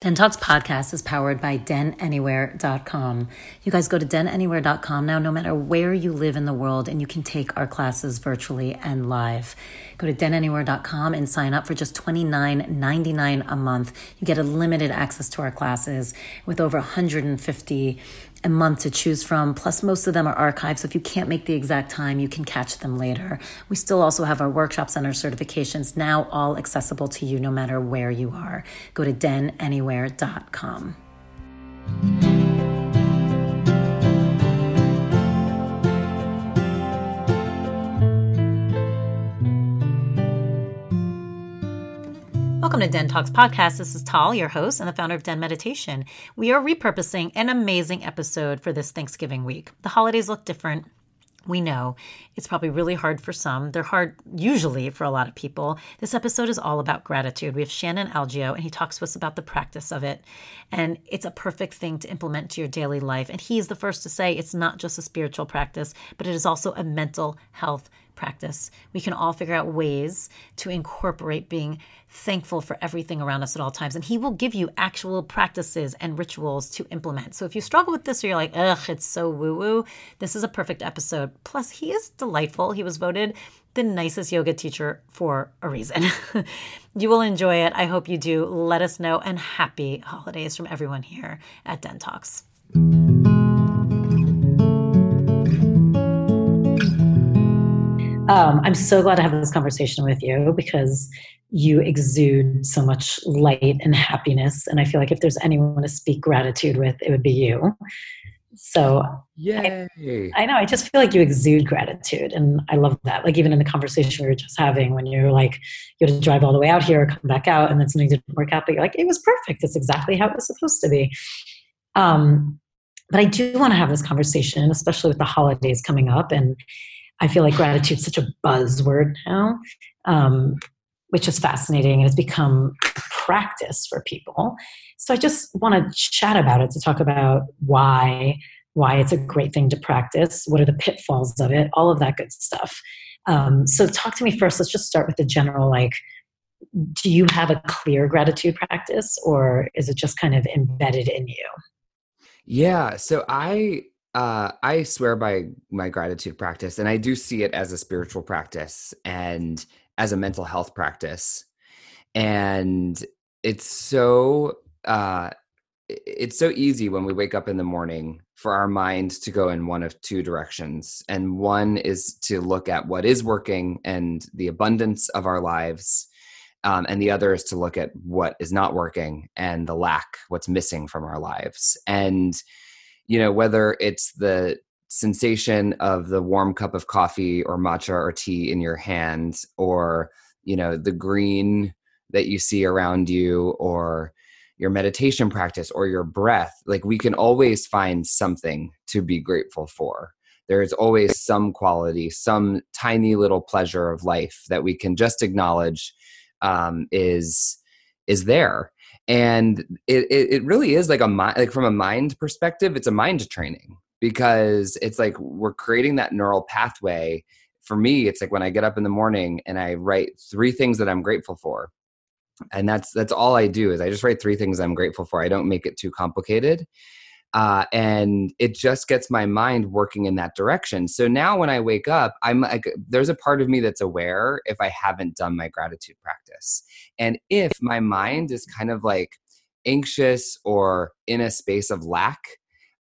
Den Talks podcast is powered by denanywhere.com. You guys go to denanywhere.com now, no matter where you live in the world, and you can take our classes virtually and live. Go to denanywhere.com and sign up for just $29.99 a month. You get a limited access to our classes with over 150 a month to choose from. Plus, most of them are archived. So if you can't make the exact time, you can catch them later. We still also have our workshops and our certifications now all accessible to you no matter where you are. Go to denanywhere.com. Welcome to Den Talks Podcast. This is Tal, your host and the founder of Den Meditation. We are repurposing an amazing episode for this Thanksgiving week. The holidays look different. We know it's probably really hard for some. They're hard usually for a lot of people. This episode is all about gratitude. We have Shannon Algeo, and he talks to us about the practice of it. And it's a perfect thing to implement to your daily life. And he's the first to say it's not just a spiritual practice, but it is also a mental health practice. We can all figure out ways to incorporate being thankful for everything around us at all times. And He will give you actual practices and rituals to implement. So if you struggle with this or you're like, ugh, it's so woo woo, this is a perfect episode. Plus, He is delightful. He was voted the nicest yoga teacher for a reason. you will enjoy it. I hope you do. Let us know. And happy holidays from everyone here at Den Talks. Um, I'm so glad to have this conversation with you because you exude so much light and happiness. And I feel like if there's anyone to speak gratitude with, it would be you. So Yay. I, I know, I just feel like you exude gratitude. And I love that. Like even in the conversation we were just having when you're like, you had to drive all the way out here, come back out, and then something didn't work out, but you're like, it was perfect. It's exactly how it was supposed to be. Um, but I do want to have this conversation, especially with the holidays coming up. And I feel like gratitude is such a buzzword now, um, which is fascinating and has become practice for people. So I just want to chat about it to talk about why why it's a great thing to practice, what are the pitfalls of it, all of that good stuff. Um, so talk to me first. Let's just start with the general like. Do you have a clear gratitude practice, or is it just kind of embedded in you? Yeah. So I uh, I swear by my gratitude practice, and I do see it as a spiritual practice and as a mental health practice. And it's so uh, it's so easy when we wake up in the morning for our mind to go in one of two directions, and one is to look at what is working and the abundance of our lives. Um, and the other is to look at what is not working and the lack, what's missing from our lives. And you know whether it's the sensation of the warm cup of coffee or matcha or tea in your hand or you know the green that you see around you or your meditation practice or your breath like we can always find something to be grateful for. There's always some quality some tiny little pleasure of life that we can just acknowledge um, is is there. And it, it really is like a mind like from a mind perspective it's a mind training because it's like we're creating that neural pathway for me it's like when i get up in the morning and i write three things that i'm grateful for and that's that's all i do is i just write three things i'm grateful for i don't make it too complicated uh, and it just gets my mind working in that direction. So now when I wake up, I'm like, there's a part of me that's aware if I haven't done my gratitude practice, and if my mind is kind of like anxious or in a space of lack.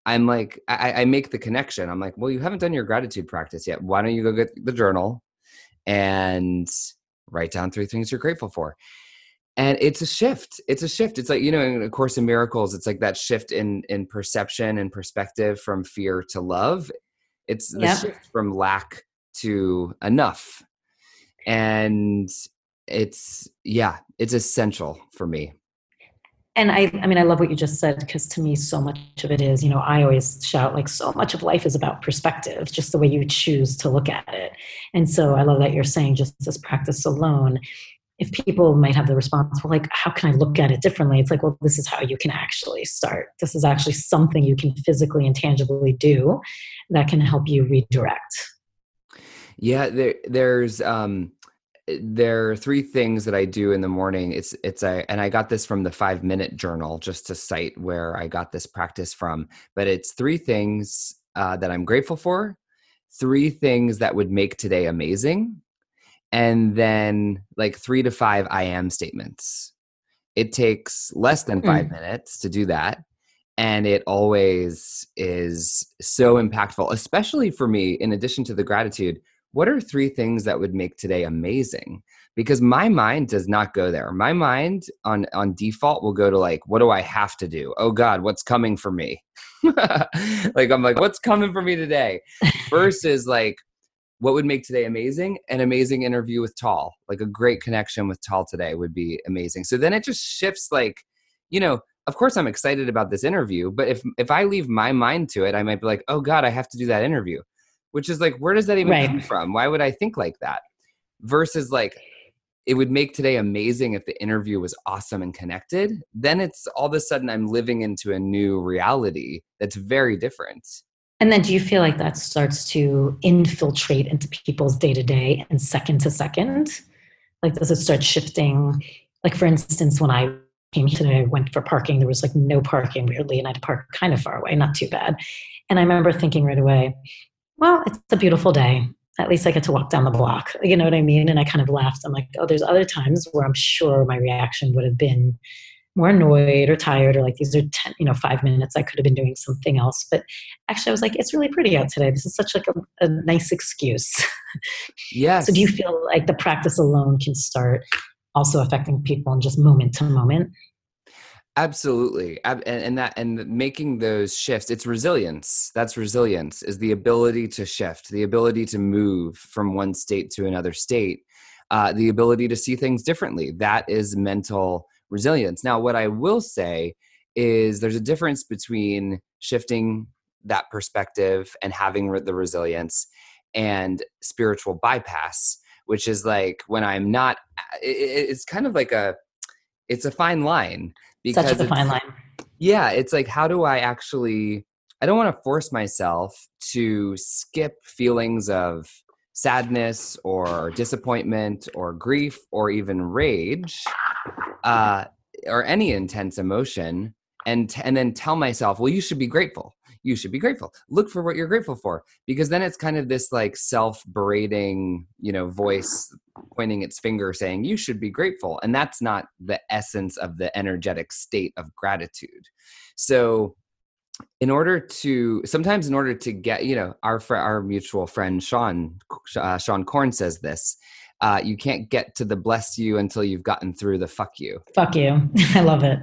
I'm like, I, I make the connection. I'm like, well, you haven't done your gratitude practice yet. Why don't you go get the journal and write down three things you're grateful for? and it's a shift it's a shift it's like you know in a course in miracles it's like that shift in in perception and perspective from fear to love it's the yep. shift from lack to enough and it's yeah it's essential for me and I, I mean, I love what you just said because to me, so much of it is, you know, I always shout like so much of life is about perspective, just the way you choose to look at it. And so I love that you're saying just this practice alone if people might have the response, well, like, how can I look at it differently? It's like, well, this is how you can actually start. This is actually something you can physically and tangibly do that can help you redirect. Yeah, there, there's, um, there are three things that I do in the morning. It's it's a and I got this from the 5 minute journal just to cite where I got this practice from, but it's three things uh, that I'm grateful for, three things that would make today amazing, and then like 3 to 5 I am statements. It takes less than 5 mm. minutes to do that and it always is so impactful especially for me in addition to the gratitude what are three things that would make today amazing? Because my mind does not go there. My mind on on default will go to like what do i have to do? Oh god what's coming for me? Like i'm like what's coming for me today? Versus like what would make today amazing? An amazing interview with Tal. Like a great connection with Tal today would be amazing. So then it just shifts like you know of course i'm excited about this interview but if if i leave my mind to it i might be like oh god i have to do that interview which is like where does that even right. come from? Why would i think like that? Versus like it would make today amazing if the interview was awesome and connected then it's all of a sudden i'm living into a new reality that's very different. And then do you feel like that starts to infiltrate into people's day to day and second to second? Like does it start shifting? Like for instance when i came here today i went for parking. There was like no parking weirdly and i had to park kind of far away not too bad. And i remember thinking right away well, it's a beautiful day. At least I get to walk down the block. You know what I mean? And I kind of laughed. I'm like, oh, there's other times where I'm sure my reaction would have been more annoyed or tired or like these are 10 you know five minutes i could have been doing something else but actually i was like it's really pretty out today this is such like a, a nice excuse yes so do you feel like the practice alone can start also affecting people in just moment to moment absolutely and, and that and making those shifts it's resilience that's resilience is the ability to shift the ability to move from one state to another state uh, the ability to see things differently that is mental resilience. Now what i will say is there's a difference between shifting that perspective and having the resilience and spiritual bypass which is like when i'm not it's kind of like a it's a fine line because such a fine line. Yeah it's like how do i actually i don't want to force myself to skip feelings of sadness or disappointment or grief or even rage uh, or any intense emotion and and then tell myself well you should be grateful you should be grateful. Look for what you're grateful for because then it's kind of this like self berating you know voice pointing its finger saying you should be grateful and that's not the essence of the energetic state of gratitude. So in order to sometimes in order to get you know our our mutual friend Seane uh, Seane Corn says this uh, you can't get to the bless you until you've gotten through the fuck you. Fuck you. I love it.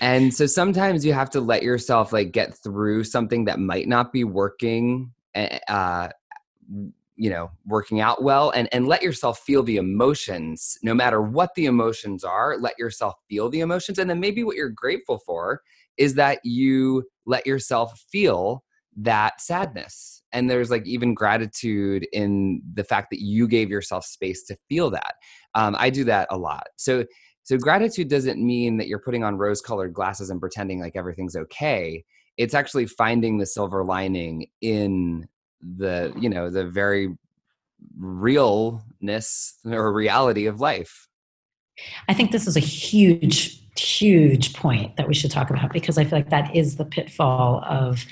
And so sometimes you have to let yourself like get through something that might not be working, eh, uh, you know, working out well, and and let yourself feel the emotions, no matter what the emotions are. Let yourself feel the emotions, and then maybe what you're grateful for is that you let yourself feel that sadness and there's like even gratitude in the fact that you gave yourself space to feel that um, i do that a lot. So so gratitude doesn't mean that you're putting on rose colored glasses and pretending like everything's okay. It's actually finding the silver lining in the you know the very realness or reality of life. I think this is a huge huge point that we should talk about because i feel like that is the pitfall of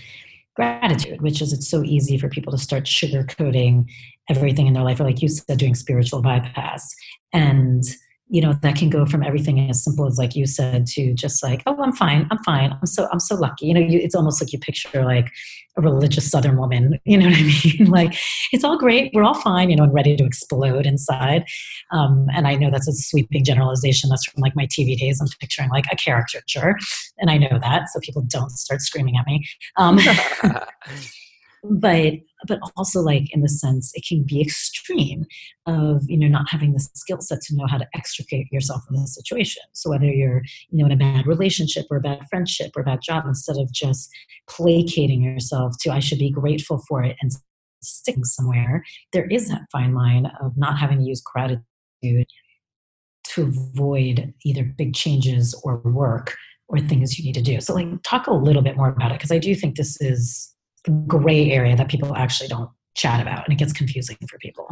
gratitude, which is it's so easy for people to start sugarcoating everything in their life, or like you said, doing spiritual bypass. And you know that can go from everything as simple as like you said to just like oh i'm fine i'm fine i'm so i'm so lucky. You know you, it's almost like you picture like a religious southern woman you know what i mean? Like it's all great we're all fine you know and ready to explode inside. Um, and i know that's a sweeping generalization that's from like my tv days i'm picturing like a caricature and i know that so people don't start screaming at me. Um, but but also like in the sense it can be extreme of you know not having the skill set to know how to extricate yourself from the situation. So whether you're you know in a bad relationship or a bad friendship or a bad job instead of just placating yourself to i should be grateful for it and sticking somewhere there is that fine line of not having to use gratitude to avoid either big changes or work or things you need to do. So like talk a little bit more about it because i do think this is gray area that people actually don't chat about and it gets confusing for people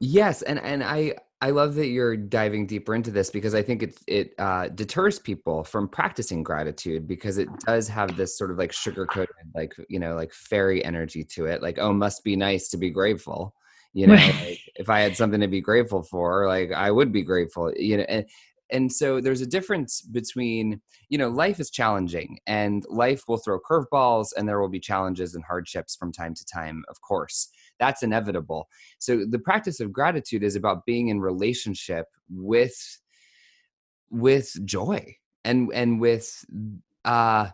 yes and and i I love that you're diving deeper into this because I think it it uh, deters people from practicing gratitude because it does have this sort of like sugar coated, like you know, like fairy energy to it. Like, oh, must be nice to be grateful. You know, right. like, if I had something to be grateful for, like I would be grateful. You know, and and so there's a difference between you know life is challenging and life will throw curveballs and there will be challenges and hardships from time to time of course. That's inevitable. So the practice of gratitude is about being in relationship with with joy and and with uh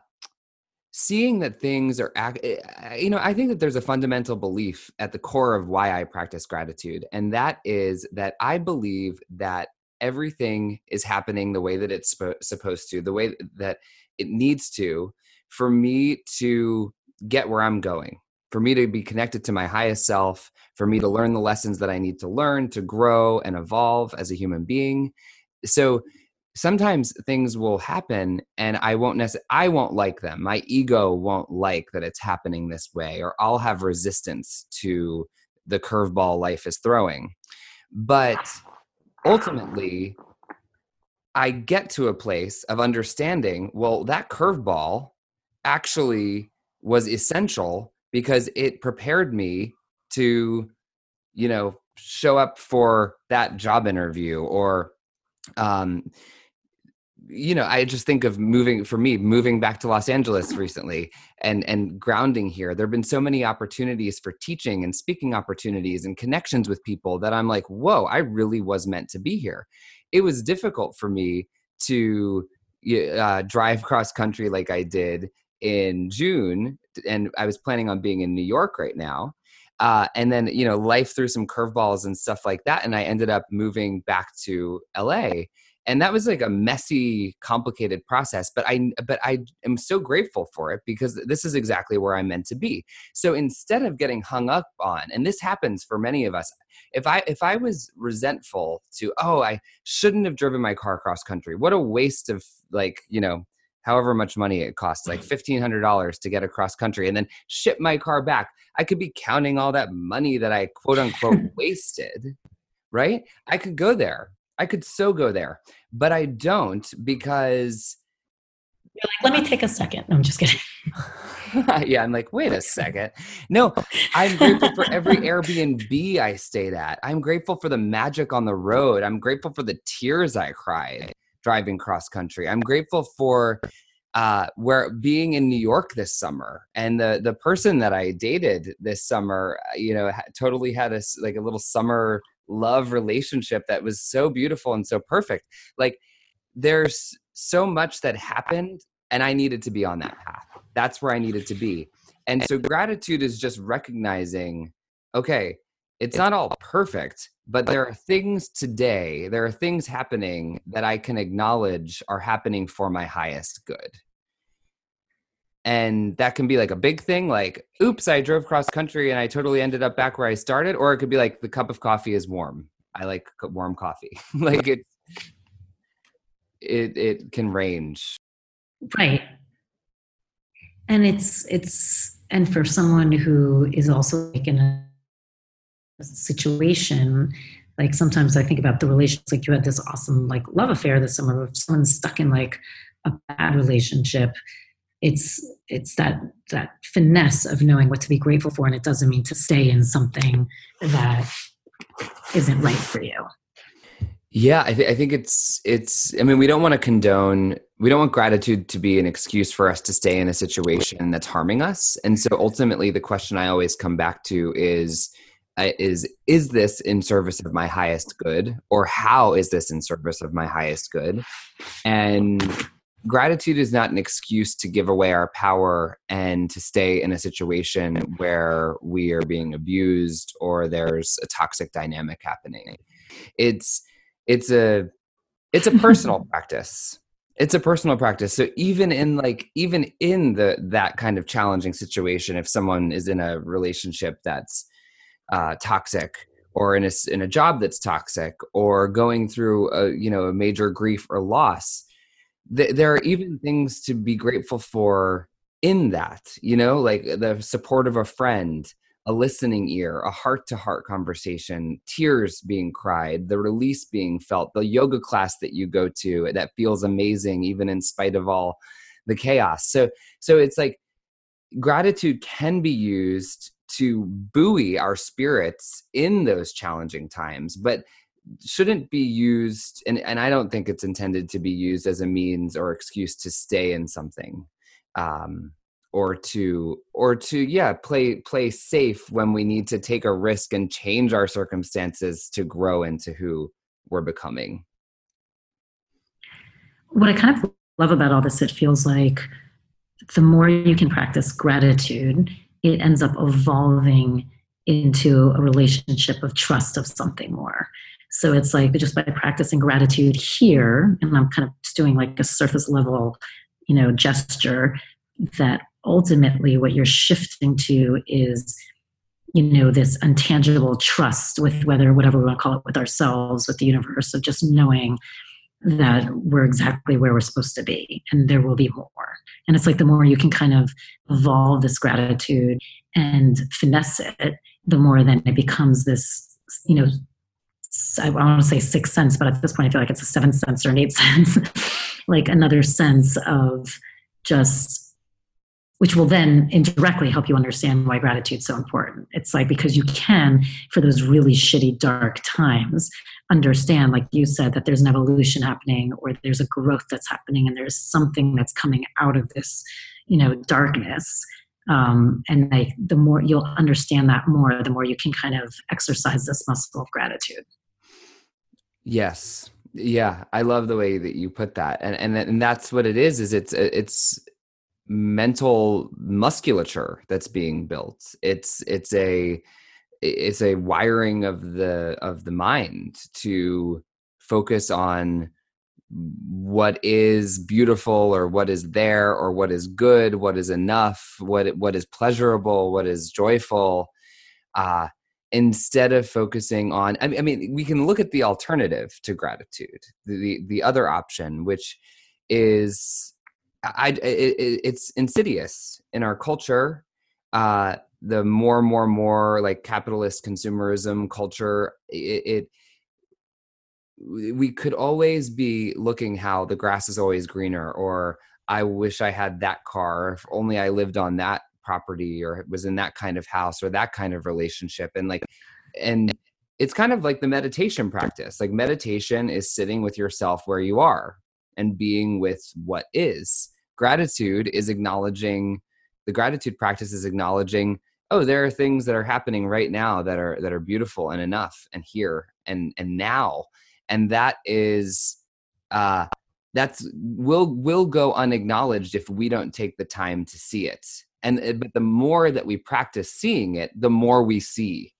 seeing that things are eh, you know i think that there's a fundamental belief at the core of why i practice gratitude and that is that i believe that everything is happening the way that it's sp- supposed to, the way that it needs to, for me to get where I'm going, for me to be connected to my highest self, for me to learn the lessons that I need to learn to grow and evolve as a human being. So sometimes things will happen and I won't necessarily I won't like them. My ego won't like that it's happening this way or I'll have resistance to the curveball life is throwing. But ultimately I get to a place of understanding, well, that curveball actually was essential because it prepared me to, you know, show up for that job interview or um, you know i just think of moving for me moving back to los angeles recently and and grounding here. There've been so many opportunities for teaching and speaking opportunities and connections with people that i'm like whoa i really was meant to be here. It was difficult for me to uh, drive cross country like i did in june and i was planning on being in new york right now uh, and then you know life threw some curveballs and stuff like that and i ended up moving back to la and that was like a messy complicated process but i but i am so grateful for it because this is exactly where i'm meant to be. So instead of getting hung up on and this happens for many of us if i if i was resentful to oh i shouldn't have driven my car across country. What a waste of like you know however much money it costs like $1500 to get across country and then ship my car back. I could be counting all that money that i quote unquote wasted right? I could go there I could so go there, but I don't because. You're like, let me take a second. I'm just kidding. yeah, I'm like, wait a second. No, I'm grateful for every Airbnb I stayed at. I'm grateful for the magic on the road. I'm grateful for the tears I cried driving cross country. I'm grateful for uh, where being in New York this summer and the the person that I dated this summer, uh, you know, totally had a like a little summer love relationship that was so beautiful and so perfect. Like there's so much that happened and I needed to be on that path. That's where I needed to be. And so gratitude is just recognizing, okay, it's not all perfect, but there are things today, there are things happening that I can acknowledge are happening for my highest good and that can be like a big thing like oops i drove cross country and i totally ended up back where i started or it could be like the cup of coffee is warm. I like warm coffee. Like it it it can range. Right. And it's it's and for someone who is also like in a situation like sometimes i think about the relations like you had this awesome like love affair this summer someone's stuck in like a bad relationship it's it's that that finesse of knowing what to be grateful for and it doesn't mean to stay in something that isn't right for you. Yeah I, th- I think it's it's i mean we don't want to condone we don't want gratitude to be an excuse for us to stay in a situation that's harming us. And so ultimately the question i always come back to is uh, is is this in service of my highest good or how is this in service of my highest good? And gratitude is not an excuse to give away our power and to stay in a situation where we are being abused or there's a toxic dynamic happening. It's it's a it's a personal practice. It's a personal practice. So even in like even in the that kind of challenging situation if someone is in a relationship that's uh, toxic or in a in a job that's toxic or going through a you know a major grief or loss th- there are even things to be grateful for in that you know like the support of a friend a listening ear, a heart to heart conversation, tears being cried, the release being felt, the yoga class that you go to that feels amazing even in spite of all the chaos. So so it's like gratitude can be used to buoy our spirits in those challenging times, but shouldn't be used and, and i don't think it's intended to be used as a means or excuse to stay in something um, or to or to yeah play play safe when we need to take a risk and change our circumstances to grow into who we're becoming. What i kind of love about all this it feels like the more you can practice gratitude it ends up evolving into a relationship of trust of something more so it's like just by practicing gratitude here, and I'm kind of just doing like a surface level, you know, gesture, that ultimately what you're shifting to is, you know, this intangible trust with whether whatever we want to call it with ourselves, with the universe, of just knowing that we're exactly where we're supposed to be and there will be more. And it's like the more you can kind of evolve this gratitude and finesse it, the more then it becomes this, you know, I want to say sixth sense, but at this point I feel like it's a seventh sense or an eighth sense, like another sense of just, which will then indirectly help you understand why gratitude's so important. It's like because you can, for those really shitty dark times, understand, like you said, that there's an evolution happening or there's a growth that's happening and there's something that's coming out of this, you know, darkness um, and the more you'll understand that more the more you can kind of exercise this muscle of gratitude. Yes. Yeah i love the way that you put that. And and, and that's what it is is it's it's mental musculature that's being built. It's it's a it's a wiring of the of the mind to focus on what is beautiful or what is there or what is good what is enough what what is pleasurable what is joyful uh instead of focusing on I mean, I mean we can look at the alternative to gratitude the the other option which is i it, it's insidious in our culture uh the more more more like capitalist consumerism culture it, it we could always be looking how the grass is always greener or i wish i had that car if only i lived on that property or was in that kind of house or that kind of relationship and like and it's kind of like the meditation practice like meditation is sitting with yourself where you are and being with what is. Gratitude is acknowledging the gratitude practice is acknowledging oh there are things that are happening right now that are that are beautiful and enough and here and and now and that is uh that's will will go unacknowledged if we don't take the time to see it. And uh, but the more that we practice seeing it the more we see.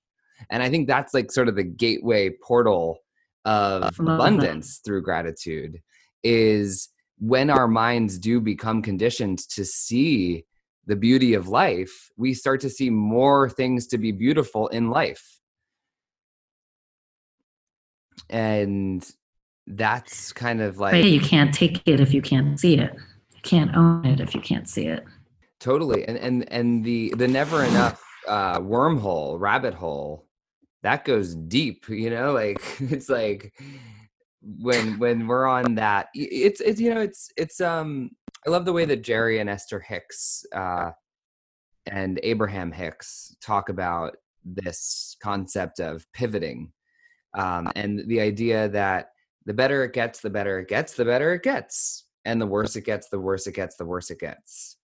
And i think that's like sort of the gateway portal of abundance through gratitude is when our minds do become conditioned to see the beauty of life we start to see more things to be beautiful in life and that's kind of like you can't take it if you can't see it. You can't own it if you can't see it. Totally and and and the the never enough uh wormhole rabbit hole that goes deep you know like it's like when when we're on that it's it's you know it's it's um i love the way that jerry and esther hicks uh and abraham hicks talk about this concept of pivoting um, and the idea that the better it gets the better it gets the better it gets and the worse it gets the worse it gets the worse it gets.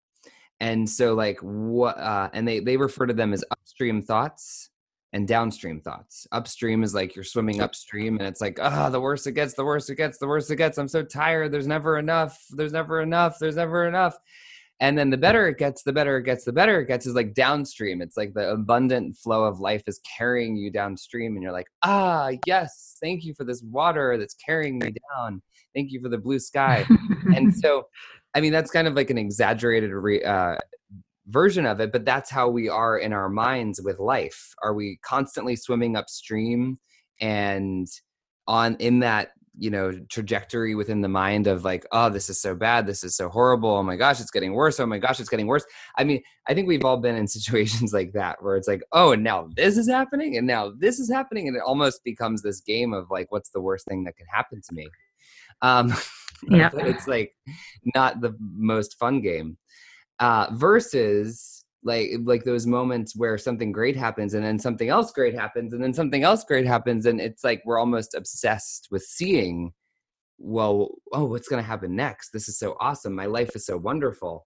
And so like what uh, and they they refer to them as upstream thoughts and downstream thoughts. Upstream is like you're swimming upstream and it's like ah oh, the worse it gets the worse it gets the worse it gets. I'm so tired. There's never enough. There's never enough. There's never enough and then the better it gets the better it gets the better it gets is like downstream. It's like the abundant flow of life is carrying you downstream and you're like ah yes thank you for this water that's carrying me down. Thank you for the blue sky. And so i mean that's kind of like an exaggerated re, uh, version of it but that's how we are in our minds with life. Are we constantly swimming upstream and on in that you know trajectory within the mind of like oh this is so bad this is so horrible oh my gosh it's getting worse oh my gosh it's getting worse. I mean i think we've all been in situations like that where it's like oh and now this is happening and now this is happening and it almost becomes this game of like what's the worst thing that can happen to me? Um yeah. it's like not the most fun game. Uh versus like like those moments where something great happens and then something else great happens and then something else great happens and it's like we're almost obsessed with seeing well oh what's going to happen next? This is so awesome. My life is so wonderful.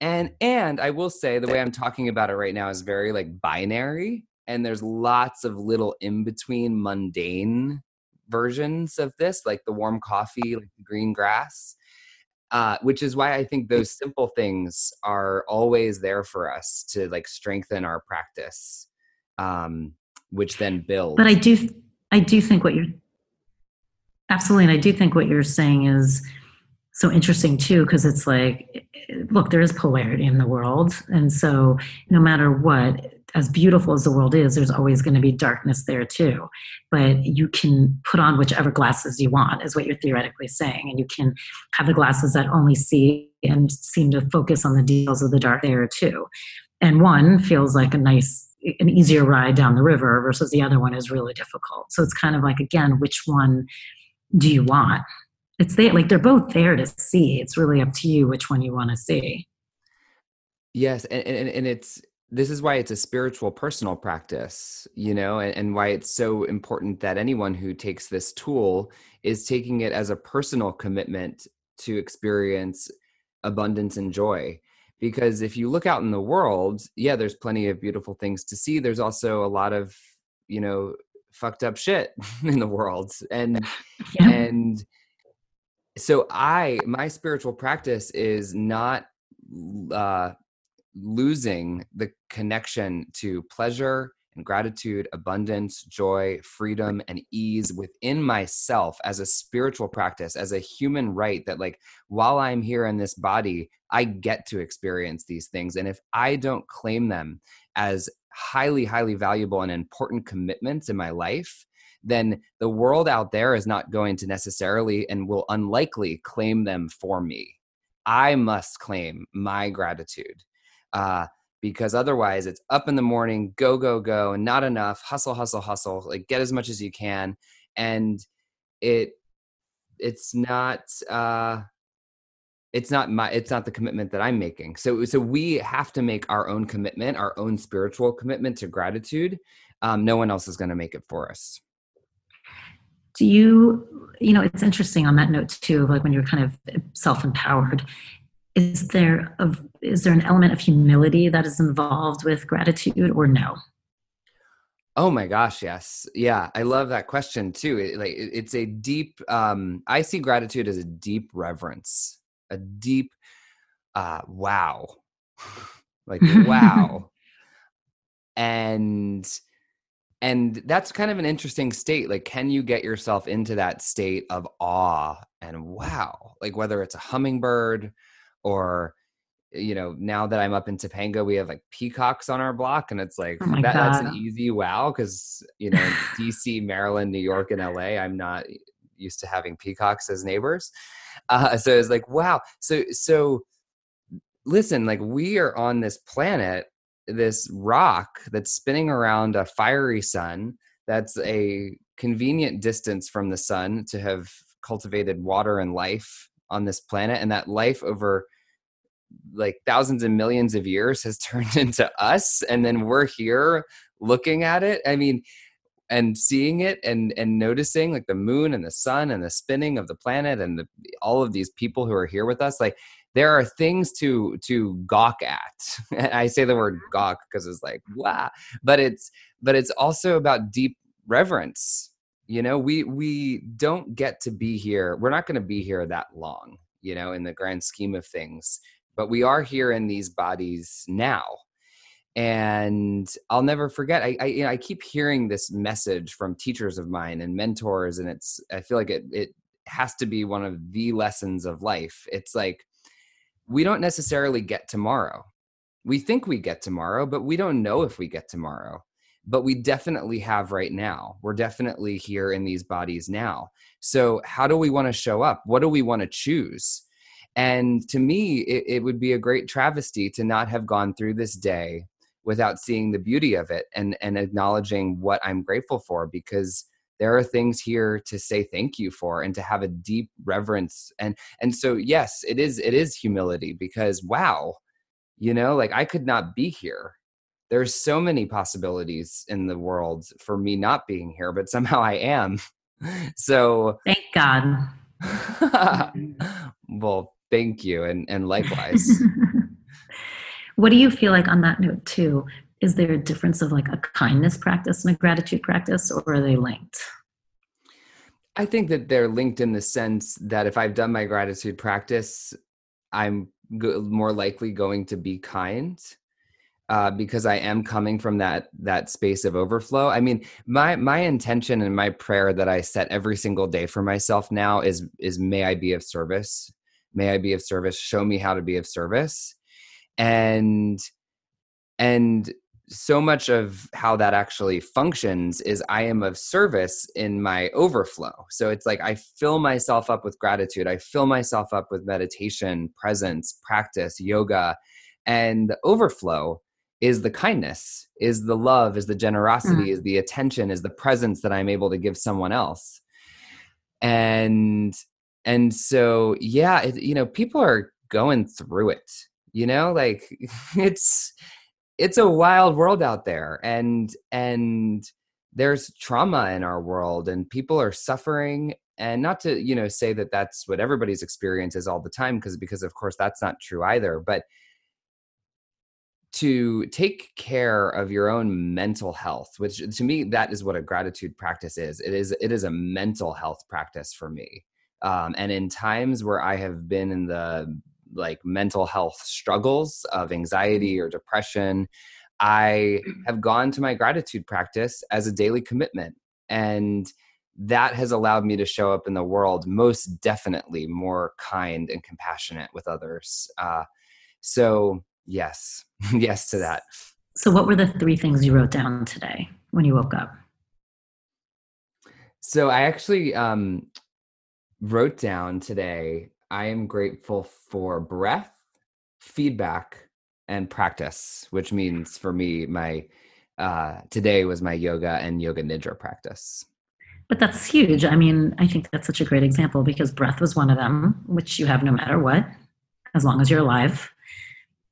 And and i will say the way i'm talking about it right now is very like binary and there's lots of little in between mundane versions of this like the warm coffee like the green grass uh, which is why I think those simple things are always there for us to like strengthen our practice, um, which then builds. But I do, I do think what you're absolutely, and I do think what you're saying is so interesting too, because it's like, look, there is polarity in the world, and so no matter what, as beautiful as the world is, there's always going to be darkness there too. But you can put on whichever glasses you want, is what you're theoretically saying. And you can have the glasses that only see and seem to focus on the details of the dark there too. And one feels like a nice, an easier ride down the river versus the other one is really difficult. So it's kind of like, again, which one do you want? It's there, like they're both there to see. It's really up to you which one you want to see. Yes, and, and, and it's this is why it's a spiritual personal practice you know and, and, why it's so important that anyone who takes this tool is taking it as a personal commitment to experience abundance and joy. Because if you look out in the world yeah there's plenty of beautiful things to see. There's also a lot of you know fucked up shit in the world. And yeah. and so i my spiritual practice is not uh losing the connection to pleasure and gratitude, abundance, joy, freedom, and ease within myself as a spiritual practice, as a human right that, like, while I'm here in this body, I get to experience these things. And if I don't claim them as highly, highly valuable and important commitments in my life, then the world out there is not going to necessarily and will unlikely claim them for me. I must claim my gratitude uh, because otherwise it's up in the morning, go, go, go, and not enough, hustle, hustle, hustle, like get as much as you can. And it, it's not, uh, it's not my, it's not the commitment that I'm making. So, so we have to make our own commitment, our own spiritual commitment to gratitude. Um, no one else is going to make it for us do you you know it's interesting on that note too like when you're kind of self-empowered is there a, is there an element of humility that is involved with gratitude or no? Oh my gosh yes. Yeah i love that question too. It, like it, it's a deep um i see gratitude as a deep reverence a deep uh wow. Like wow. And and that's kind of an interesting state. Like can you get yourself into that state of awe and wow? Like whether it's a hummingbird or you know now that i'm up in topanga we have like peacocks on our block and it's like oh that, that's an easy wow because you know dc maryland new york and la i'm not used to having peacocks as neighbors. Uh, so it's like wow. So so listen like we are on this planet this rock that's spinning around a fiery sun that's a convenient distance from the sun to have cultivated water and life on this planet and that life over like thousands and millions of years has turned into us and then we're here looking at it i mean and seeing it and and noticing like the moon and the sun and the spinning of the planet and the, all of these people who are here with us like there are things to to gawk at. I say the word mm-hmm. gawk because it's like wow but it's but it's also about deep reverence you know? We we don't get to be here we're not going to be here that long you know in the grand scheme of things but we are here in these bodies now and i'll never forget i I, you know, I, keep hearing this message from teachers of mine and mentors and it's i feel like it it has to be one of the lessons of life it's like we don't necessarily get tomorrow we think we get tomorrow but we don't know if we get tomorrow but we definitely have right now. We're definitely here in these bodies now. So, how do we want to show up? What do we want to choose? And to me, it, it, would be a great travesty to not have gone through this day without seeing the beauty of it and, and acknowledging what I'm grateful for because there are things here to say thank you for and to have a deep reverence. And and so yes it is it is humility because wow you know like i could not be here. There's so many possibilities in the world for me not being here but somehow i am. So thank god. Well thank you and and likewise what do you feel like on that note too is there a difference of like a kindness practice and a gratitude practice or are they linked i think that they're linked in the sense that if i've done my gratitude practice i'm go- more likely going to be kind uh, because I am coming from that that space of overflow. I mean, my my intention and my prayer that I set every single day for myself now is is may I be of service. May I be of service. Show me how to be of service. And and so much of how that actually functions is I am of service in my overflow. So it's like I fill myself up with gratitude. I fill myself up with meditation, presence, practice, yoga, and the overflow is the kindness, is the love, is the generosity, mm. is the attention, is the presence that I'm able to give someone else. And and so yeah, it, you know, people are going through it. You know, like it's it's a wild world out there and and there's trauma in our world and people are suffering and not to you know say that that's what everybody's experience is all the time because because of course that's not true either but to take care of your own mental health which to me that is what a gratitude practice is it is it is a mental health practice for me um, and in times where i have been in the like mental health struggles of anxiety or depression i have gone to my gratitude practice as a daily commitment and that has allowed me to show up in the world most definitely more kind and compassionate with others uh, so Yes. yes to that. So, what were the three things you wrote down today when you woke up? So, I actually um, wrote down today I am grateful for breath, feedback, and practice, which means for me, my uh, today was my yoga and yoga nidra practice. But that's huge. I mean, I think that's such a great example because breath was one of them, which you have no matter what, as long as you're alive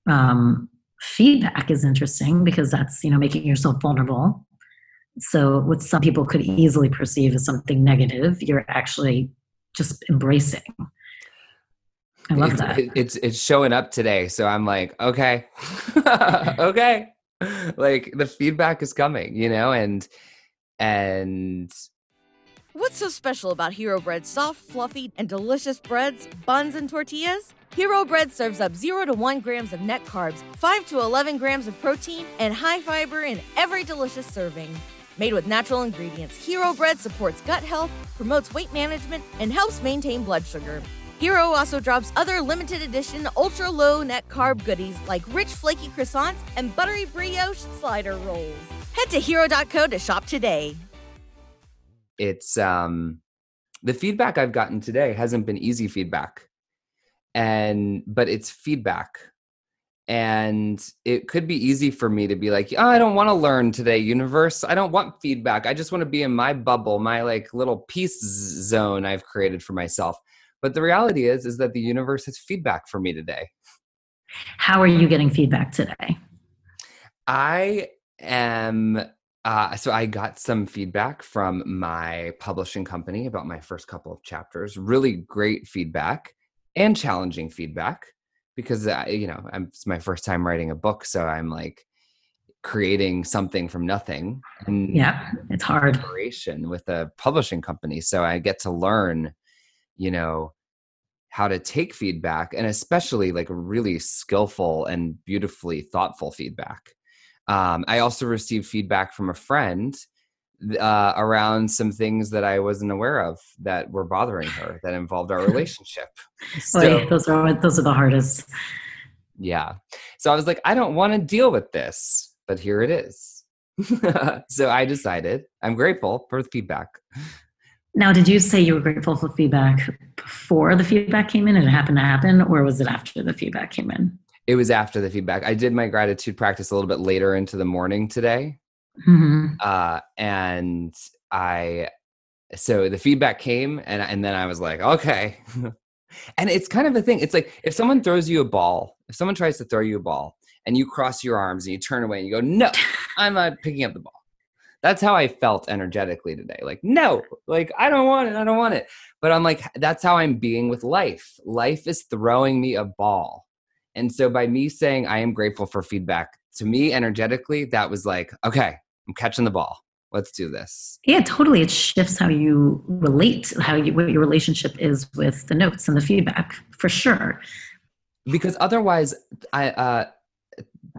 um, feedback is interesting because that's you know making yourself vulnerable so what some people could easily perceive as something negative you're actually just embracing i love it's, that it's it's showing up today so i'm like okay okay like the feedback is coming you know and and What's so special about Hero Bread's soft, fluffy, and delicious breads, buns, and tortillas? Hero Bread serves up 0 to 1 grams of net carbs, 5 to 11 grams of protein, and high fiber in every delicious serving. Made with natural ingredients, Hero Bread supports gut health, promotes weight management, and helps maintain blood sugar. Hero also drops other limited edition ultra low net carb goodies like rich flaky croissants and buttery brioche slider rolls. Head to hero.co to shop today it's um the feedback I've gotten today hasn't been easy feedback. And but it's feedback. And it could be easy for me to be like, oh, I don't want to learn today, universe. I don't want feedback. I just want to be in my bubble, my like little peace zone I've created for myself. But the reality is is that the universe has feedback for me today. How are you getting feedback today? I am uh, so I got some feedback from my publishing company about my first couple of chapters. Really great feedback and challenging feedback because I, you know I'm, it's my first time writing a book, so I'm like creating something from nothing. And yeah, it's hard. With a publishing company, so I get to learn, you know, how to take feedback and especially like really skillful and beautifully thoughtful feedback um, I also received feedback from a friend uh, around some things that I wasn't aware of that were bothering her that involved our relationship. so, those are those are the hardest. Yeah. So I was like, I don't want to deal with this, but here it is. so I decided I'm grateful for the feedback. Now, did you say you were grateful for feedback before the feedback came in and it happened to happen, or was it after the feedback came in? It was after the feedback. I did my gratitude practice a little bit later into the morning today. Mm-hmm. Uh, and I, so the feedback came, and, and then I was like, okay. and it's kind of a thing. It's like if someone throws you a ball, if someone tries to throw you a ball, and you cross your arms and you turn away and you go, no, I'm not picking up the ball that's how I felt energetically today. Like, no, like, I don't want it. I don't want it. But I'm like, that's how I'm being with life. Life is throwing me a ball. And so by me saying I am grateful for feedback, to me, energetically, that was like, okay, I'm catching the ball. Let's do this. Yeah, totally. It shifts how you relate, how you, what your relationship is with the notes and the feedback for sure. Because otherwise, I, uh,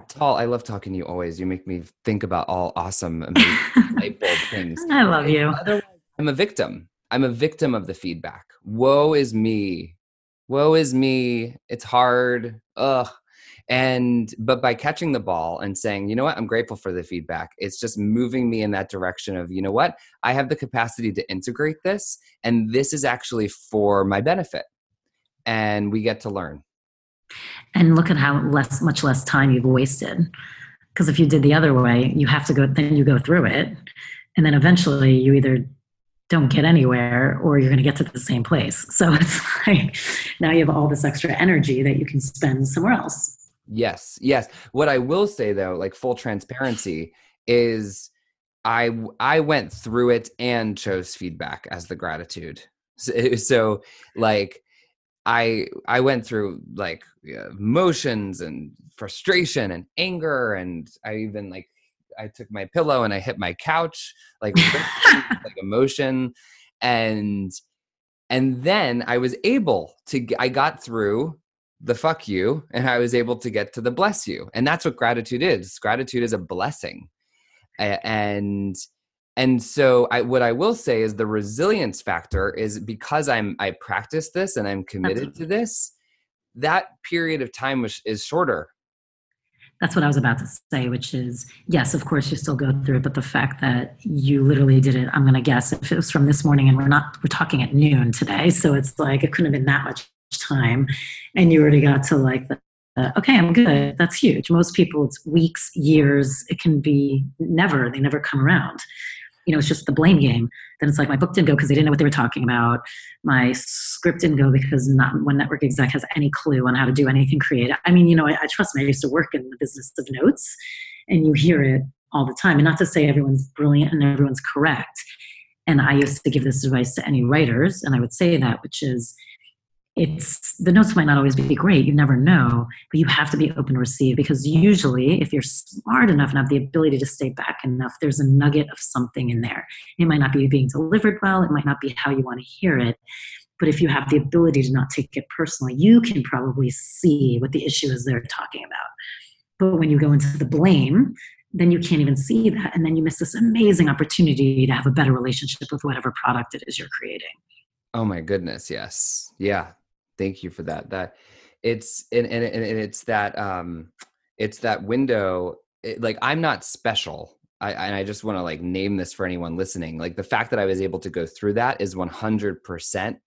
Tal, I love talking to you always. You make me think about all awesome, amazing, light bulb things. I love you. I'm a victim. I'm a victim of the feedback. Woe is me. Woe is me. It's hard. Ugh. And but by catching the ball and saying, you know what, I'm grateful for the feedback. It's just moving me in that direction of, you know what, I have the capacity to integrate this, and this is actually for my benefit. And we get to learn. And look at how less much less time you've wasted. Because if you did the other way you have to go then you go through it and then eventually you either don't get anywhere or you're going to get to the same place. So it's like now you have all this extra energy that you can spend somewhere else yes yes. What i will say though like full transparency is i i went through it and chose feedback as the gratitude. So, eh, eh, so like I I went through like emotions and frustration and anger and I even like I took my pillow and I hit my couch like like emotion and and then I was able to I got through the fuck you and I was able to get to the bless you. And that's what gratitude is. Gratitude is a blessing. And and so I, what i will say is the resilience factor is because i'm i practice this and i'm committed to this that period of time was, is shorter. That's what i was about to say which is yes of course you still go through it but the fact that you literally did it i'm going to guess if it was from this morning and we're not we're talking at noon today so it's like it couldn't have been that much time and you already got to like the uh, okay, I'm good. That's huge. Most people, it's weeks, years. It can be never. They never come around you know, it's just the blame game. Then it's like my book didn't go because they didn't know what they were talking about. My script didn't go because not one network exec has any clue on how to do anything creative. I mean, you know, I, I trust me. I used to work in the business of notes, and you hear it all the time. And not to say everyone's brilliant and everyone's correct. And I used to give this advice to any writers, and I would say that, which is it's the notes might not always be great you never know but you have to be open to receive because usually if you're smart enough and have the ability to stay back enough there's a nugget of something in there. It might not be being delivered well it might not be how you want to hear it but if you have the ability to not take it personally you can probably see what the issue is they're talking about. But when you go into the blame then you can't even see that and then you miss this amazing opportunity to have a better relationship with whatever product it is you're creating. Oh my goodness yes. Yeah thank you for that that it's and, and, and it's that um it's that window it, like i'm not special I, and I just want to like name this for anyone listening. Like the fact that I was able to go through that is 100%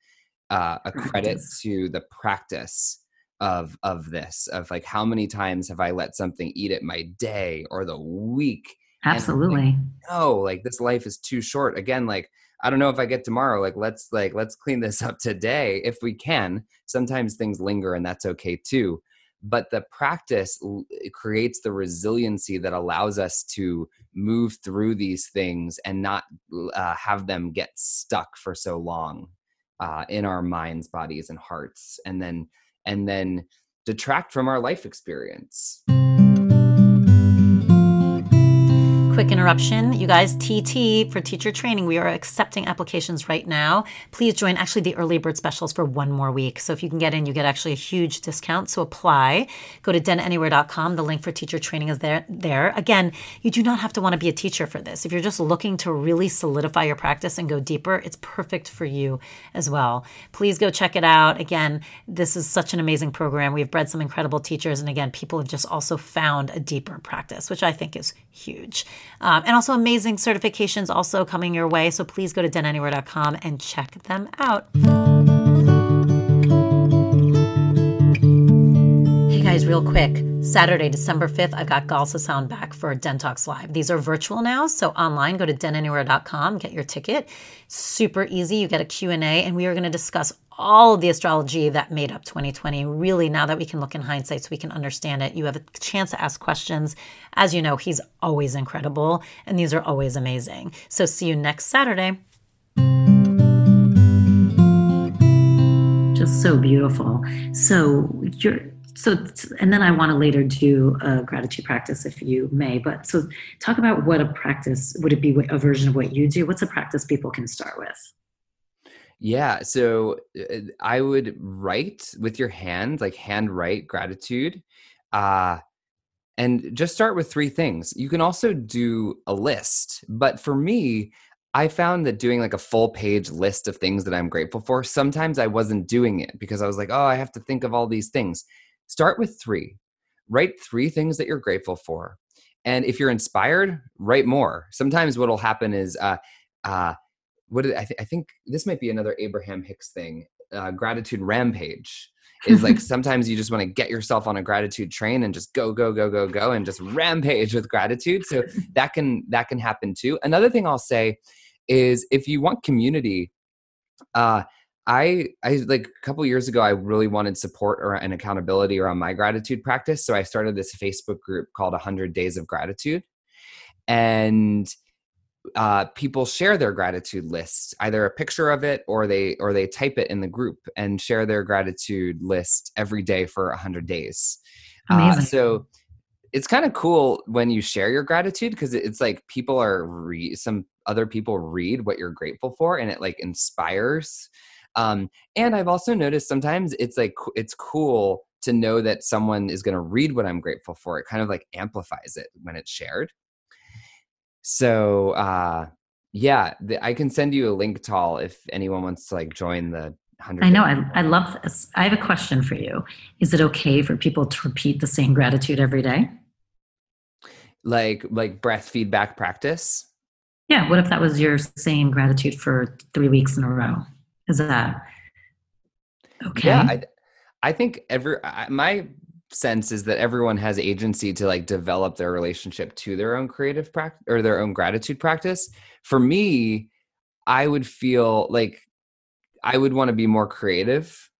uh, a credit to the practice of of this. Of like how many times have I let something eat at my day or the week? Absolutely. Like, no, like this life is too short. Again, like I don't know if I get tomorrow. Like let's like let's clean this up today if we can. Sometimes things linger and that's okay too. But the practice creates the resiliency that allows us to move through these things and not uh, have them get stuck for so long uh, in our minds, bodies, and hearts, and then and then detract from our life experience. Quick interruption. You guys, TT for teacher training, we are accepting applications right now. Please join actually the early bird specials for one more week. So if you can get in, you get actually a huge discount. So apply. Go to denanywhere.com. The link for teacher training is there. There. Again, you do not have to want to be a teacher for this. If you're just looking to really solidify your practice and go deeper, it's perfect for you as well. Please go check it out. Again, this is such an amazing program. We've bred some incredible teachers. And again, people have just also found a deeper practice, which I think is huge. Um, and also amazing certifications also coming your way. So please go to denanywhere.com and check them out. Hey guys, real quick. Saturday, December 5th, I've got Gahl Sasson back for Dentox Live. These are virtual now, so online, go to denanywhere.com, get your ticket. Super easy. You get a Q&A, and we are going to discuss all of the astrology that made up 2020. Really, now that we can look in hindsight so we can understand it, you have a chance to ask questions. As you know, he's always incredible, and these are always amazing. So see you next Saturday. Just so beautiful. So you're so and then i want to later do a gratitude practice if you may but so talk about what a practice would it be a version of what you do what's a practice people can start with yeah so uh, i would write with your hand like hand write gratitude uh and just start with three things you can also do a list but for me I found that doing like a full page list of things that I'm grateful for, sometimes I wasn't doing it because I was like, oh, I have to think of all these things. Start with three. Write three things that you're grateful for. And if you're inspired, write more. Sometimes what'll happen is, uh, uh, what did, I, th- I think this might be another Abraham Hicks thing. Uh, gratitude rampage is like sometimes you just want to get yourself on a gratitude train and just go go go go go and just rampage with gratitude so that can that can happen too another thing i'll say is if you want community uh I I like a couple years ago I really wanted support or and accountability around my gratitude practice so I started this Facebook group called 100 Days of Gratitude and uh, people share their gratitude list either a picture of it or they or they type it in the group and share their gratitude list every day for 100 days uh, Amazing. Uh, so it's kind of cool when you share your gratitude because it's like people are re- some other people read what you're grateful for and it like inspires um, and I've also noticed sometimes it's like it's cool to know that someone is going to read what I'm grateful for. It kind of like amplifies it when it's shared. So uh, yeah, the, I can send you a link, Tal, if anyone wants to like join the hundred. I know. I, I love this. I have a question for you. Is it okay for people to repeat the same gratitude every day? Like like breath feedback practice. Yeah. What if that was your same gratitude for three weeks in a row? Is that okay? Yeah, I, I think every my sense is that everyone has agency to like develop their relationship to their own creative practice or their own gratitude practice. For me, I would feel like I would want to be more creative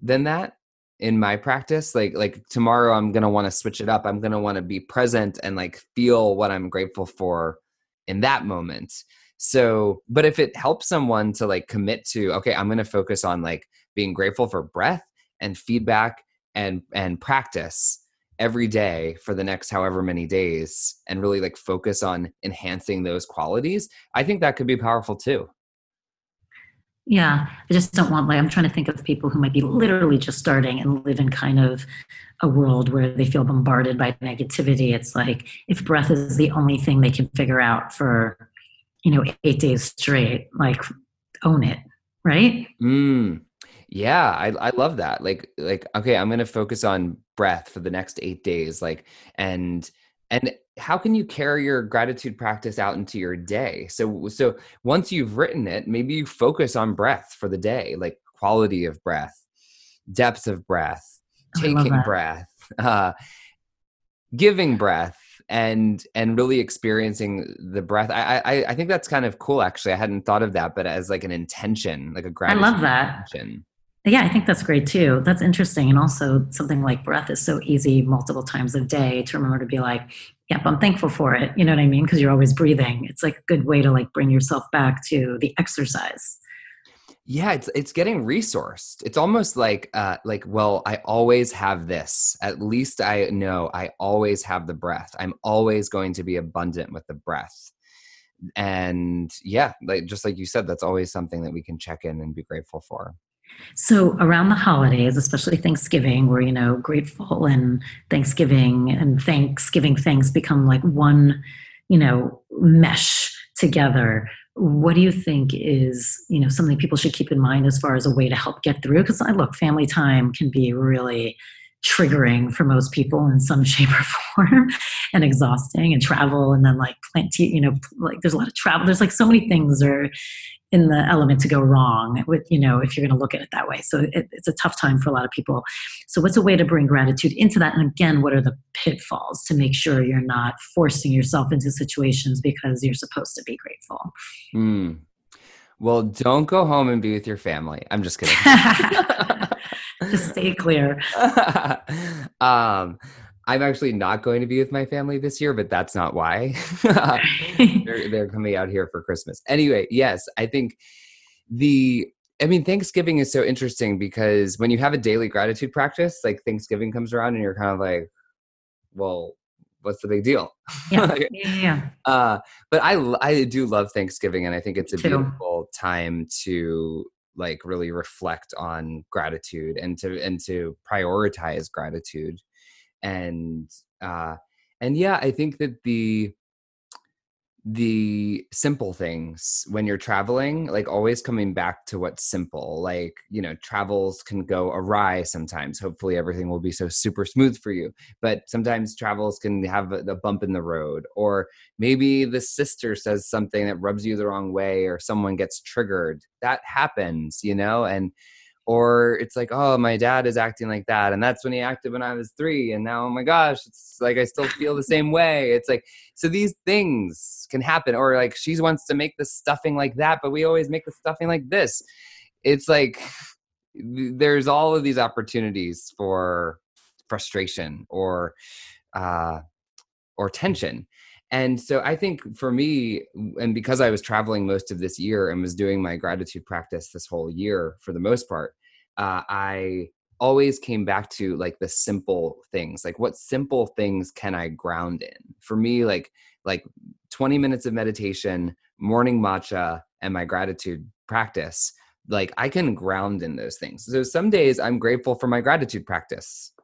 than that in my practice. Like like tomorrow i'm going to want to switch it up. I'm going to want to be present and like feel what i'm grateful for in that moment. So but if it helps someone to like commit to okay i'm going to focus on like being grateful for breath and feedback and and practice every day for the next however many days and really like focus on enhancing those qualities i think that could be powerful too. Yeah i just don't want like i'm trying to think of people who might be literally just starting and live in kind of a world where they feel bombarded by negativity. It's like if breath is the only thing they can figure out for you know, eight days straight, like own it, right? Mm, yeah, I, I love that. Like, like, okay, I'm going to focus on breath for the next eight days. Like, and, and how can you carry your gratitude practice out into your day? So, so once you've written it, maybe you focus on breath for the day, like quality of breath, depth of breath, taking breath, uh, giving breath, and and really experiencing the breath. I, I I think that's kind of cool. Actually, I hadn't thought of that, but as like an intention, like a gratitude. I love that. Intention. Yeah, I think that's great too. That's interesting, and also something like breath is so easy multiple times a day to remember to be like, "Yep, I'm thankful for it." You know what I mean? Because you're always breathing. It's like a good way to like bring yourself back to the exercise yeah it's it's getting resourced it's almost like uh like well i always have this at least i know i always have the breath i'm always going to be abundant with the breath and yeah like just like you said that's always something that we can check in and be grateful for so around the holidays especially thanksgiving where you know grateful and thanksgiving and thanksgiving things become like one you know mesh together. What do you think is you know something people should keep in mind as far as a way to help get through? Because i look family time can be really triggering for most people in some shape or form and exhausting and travel and then like plenty you know like there's a lot of travel there's like so many things are in the element to go wrong with you know if you're going to look at it that way. So it, it's a tough time for a lot of people. So what's a way to bring gratitude into that? And again what are the pitfalls to make sure you're not forcing yourself into situations because you're supposed to be grateful? Mm. well don't go home and be with your family. I'm just kidding. Just stay clear. Um I'm actually not going to be with my family this year, but that's not why. they're, they're coming out here for Christmas. Anyway, yes, I think the I mean, Thanksgiving is so interesting because when you have a daily gratitude practice, like Thanksgiving comes around and you're kind of like, well, what's the big deal? Yeah. yeah. Uh, but I, I do love Thanksgiving and I think it's a beautiful time to like really reflect on gratitude and to, and to prioritize gratitude and uh and yeah i think that the the simple things when you're traveling like always coming back to what's simple like you know travels can go awry sometimes hopefully everything will be so super smooth for you but sometimes travels can have a, a bump in the road or maybe the sister says something that rubs you the wrong way or someone gets triggered that happens you know and or it's like oh my dad is acting like that and that's when he acted when i was three and now oh my gosh it's like i still feel the same way. It's like so these things can happen or like she wants to make the stuffing like that but we always make the stuffing like this. It's like there's all of these opportunities for frustration or uh or tension. And so I think for me, and because I was traveling most of this year and was doing my gratitude practice this whole year for the most part, uh, I always came back to like the simple things like what simple things can i ground in? For me like like 20 minutes of meditation morning matcha and my gratitude practice like i can ground in those things. So some days i'm grateful for my gratitude practice.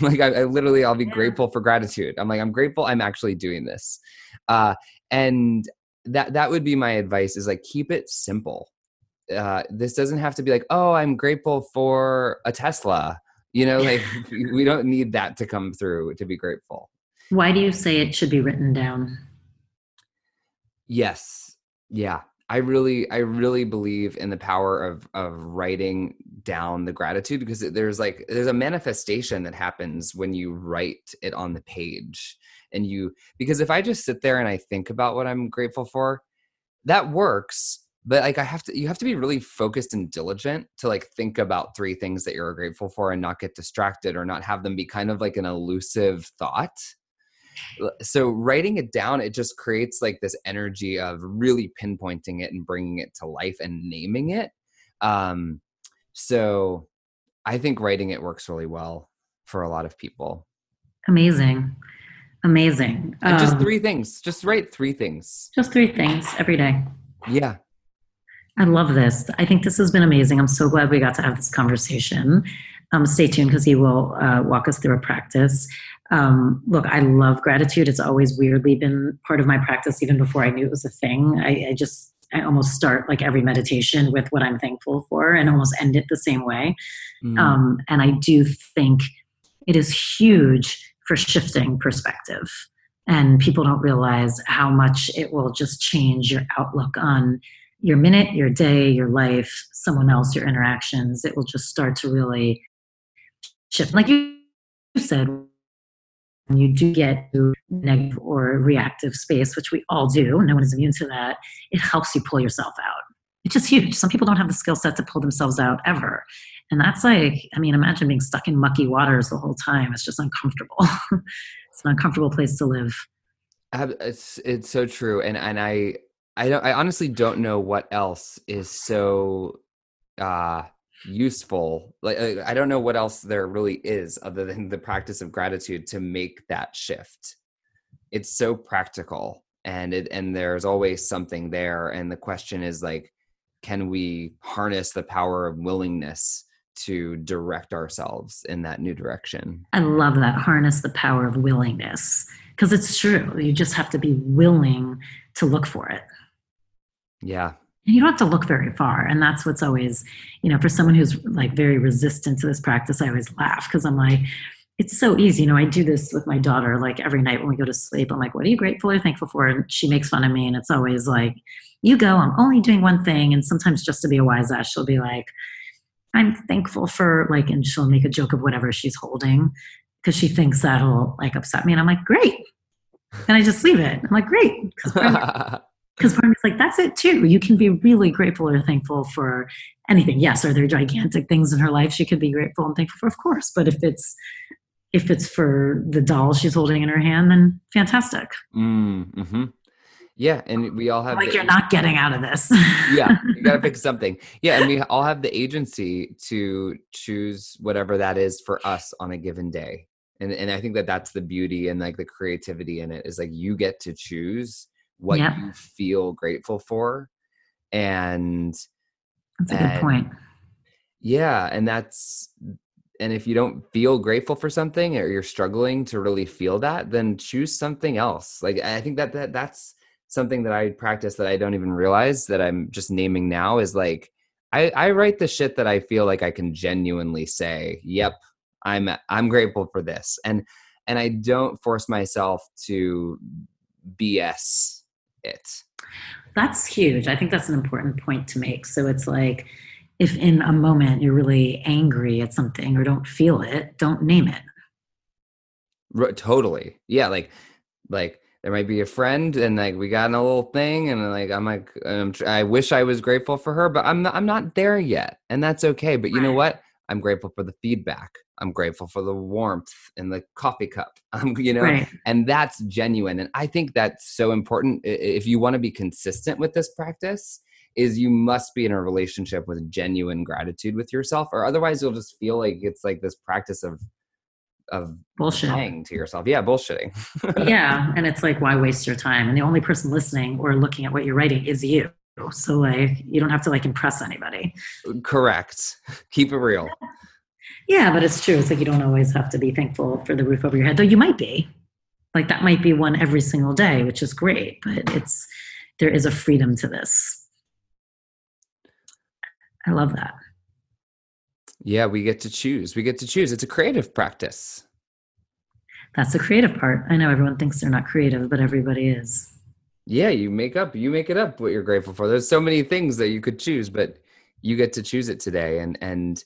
Like I, I, literally i'll be yeah. grateful for gratitude. I'm like i'm grateful i'm actually doing this. Uh and that that would be my advice is like keep it simple uh, this doesn't have to be like, oh, I'm grateful for a Tesla. You know, like we don't need that to come through to be grateful. Why do you say it should be written down? Yes. Yeah. I really, I really believe in the power of of writing down the gratitude because there's like there's a manifestation that happens when you write it on the page and you because if I just sit there and I think about what I'm grateful for, that works but like i have to you have to be really focused and diligent to like think about three things that you're grateful for and not get distracted or not have them be kind of like an elusive thought. So writing it down it just creates like this energy of really pinpointing it and bringing it to life and naming it. Um so i think writing it works really well for a lot of people. Amazing. Amazing. And just um, three things just write three things. Just three things every day. Yeah I love this. I think this has been amazing. I'm so glad we got to have this conversation. Um, stay tuned because he will uh, walk us through a practice. Um, look, I love gratitude. It's always weirdly been part of my practice, even before I knew it was a thing. I, I just, I almost start like every meditation with what I'm thankful for and almost end it the same way. Mm. Um, and I do think it is huge for shifting perspective. And people don't realize how much it will just change your outlook on your minute, your day, your life, someone else, your interactions, it will just start to really shift. Like you said, when you do get to negative or reactive space, which we all do, no one is immune to that, it helps you pull yourself out. It's just huge. Some people don't have the skill set to pull themselves out ever. And that's like, I mean, imagine being stuck in mucky waters the whole time. It's just uncomfortable. it's an uncomfortable place to live. It's it's so true, and and I I don't, I honestly don't know what else is so uh useful like i don't know what else there really is other than the practice of gratitude to make that shift. It's so practical and it and there's always something there and the question is like can we harness the power of willingness to direct ourselves in that new direction? I love that harness the power of willingness because it's true you just have to be willing to look for it yeah, And you don't have to look very far. And that's what's always, you know, for someone who's like very resistant to this practice, I always laugh because I'm like, it's so easy. You know, I do this with my daughter like every night when we go to sleep. I'm like, what are you grateful or thankful for? And she makes fun of me. And it's always like, you go, I'm only doing one thing. And sometimes just to be a wise ass, she'll be like, I'm thankful for like, and she'll make a joke of whatever she's holding because she thinks that'll like upset me. And I'm like, great. And I just leave it. I'm like, great. Because part of me's like, that's it too. You can be really grateful or thankful for anything. Yes, are there gigantic things in her life she could be grateful and thankful for? Of course. But if it's if it's for the doll she's holding in her hand, then fantastic. Mm, mm-hmm. Yeah, and we all have like the, you're not getting out of this. yeah, you got to pick something. Yeah, and we all have the agency to choose whatever that is for us on a given day. And and I think that that's the beauty and like the creativity in it is like you get to choose what yep. you feel grateful for, and that's a and, good point. Yeah, and that's and if you don't feel grateful for something or you're struggling to really feel that then choose something else like i think that, that that's something that i practice that i don't even realize that i'm just naming now is like i i write the shit that i feel like i can genuinely say yep i'm i'm grateful for this and and i don't force myself to bs it that's huge i think that's an important point to make so it's like if in a moment you're really angry at something or don't feel it, don't name it. R- totally. Yeah. Like, like there might be a friend and like we got in a little thing and like I'm like um, I'm, i wish I was grateful for her, but I'm not, I'm not there yet, and that's okay. But you right. know what? I'm grateful for the feedback. I'm grateful for the warmth in the coffee cup. I'm, um, you know, right. and that's genuine. And I think that's so important. If you want to be consistent with this practice, is you must be in a relationship with genuine gratitude with yourself or otherwise you'll just feel like it's like this practice of of bullshitting to yourself yeah bullshitting yeah and it's like why waste your time and the only person listening or looking at what you're writing is you so like you don't have to like impress anybody correct keep it real yeah but it's true it's like you don't always have to be thankful for the roof over your head though you might be like that might be one every single day which is great but it's there is a freedom to this I love that. Yeah, we get to choose. We get to choose. It's a creative practice. That's the creative part. I know everyone thinks they're not creative, but everybody is. Yeah, you make up, you make it up what you're grateful for. There's so many things that you could choose, but you get to choose it today and and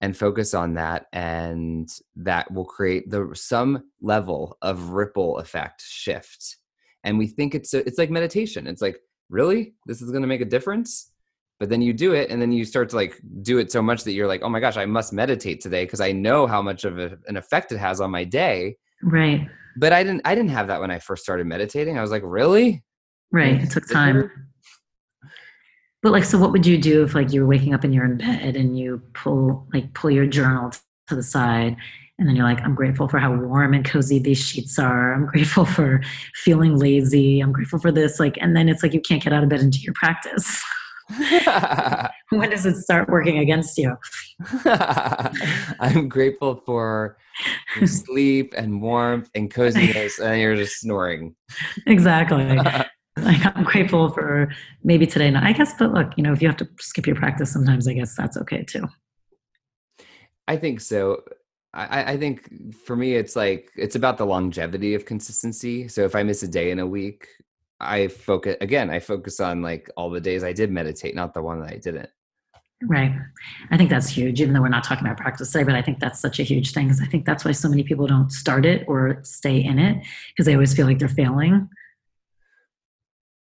and focus on that and that will create the some level of ripple effect shift. And we think it's it's like meditation. It's like, really? This is going to make a difference? but then you do it and then you start to like do it so much that you're like oh my gosh i must meditate today because i know how much of a, an effect it has on my day right but i didn't i didn't have that when i first started meditating i was like really right it took time but like so what would you do if like you were waking up and you're in bed and you pull like pull your journal to the side and then you're like i'm grateful for how warm and cozy these sheets are i'm grateful for feeling lazy i'm grateful for this like and then it's like you can't get out of bed and do your practice when does it start working against you? I'm grateful for sleep and warmth and coziness, and you're just snoring. Exactly. Like I'm grateful for maybe today. Not, I guess, but look, you know, if you have to skip your practice, sometimes I guess that's okay too. I think so. I, I think for me, it's like it's about the longevity of consistency. So if I miss a day in a week, I focus again, I focus on like all the days I did meditate, not the one that I didn't. Right. I think that's huge, even though we're not talking about practice today, but I think that's such a huge thing because I think that's why so many people don't start it or stay in it because they always feel like they're failing.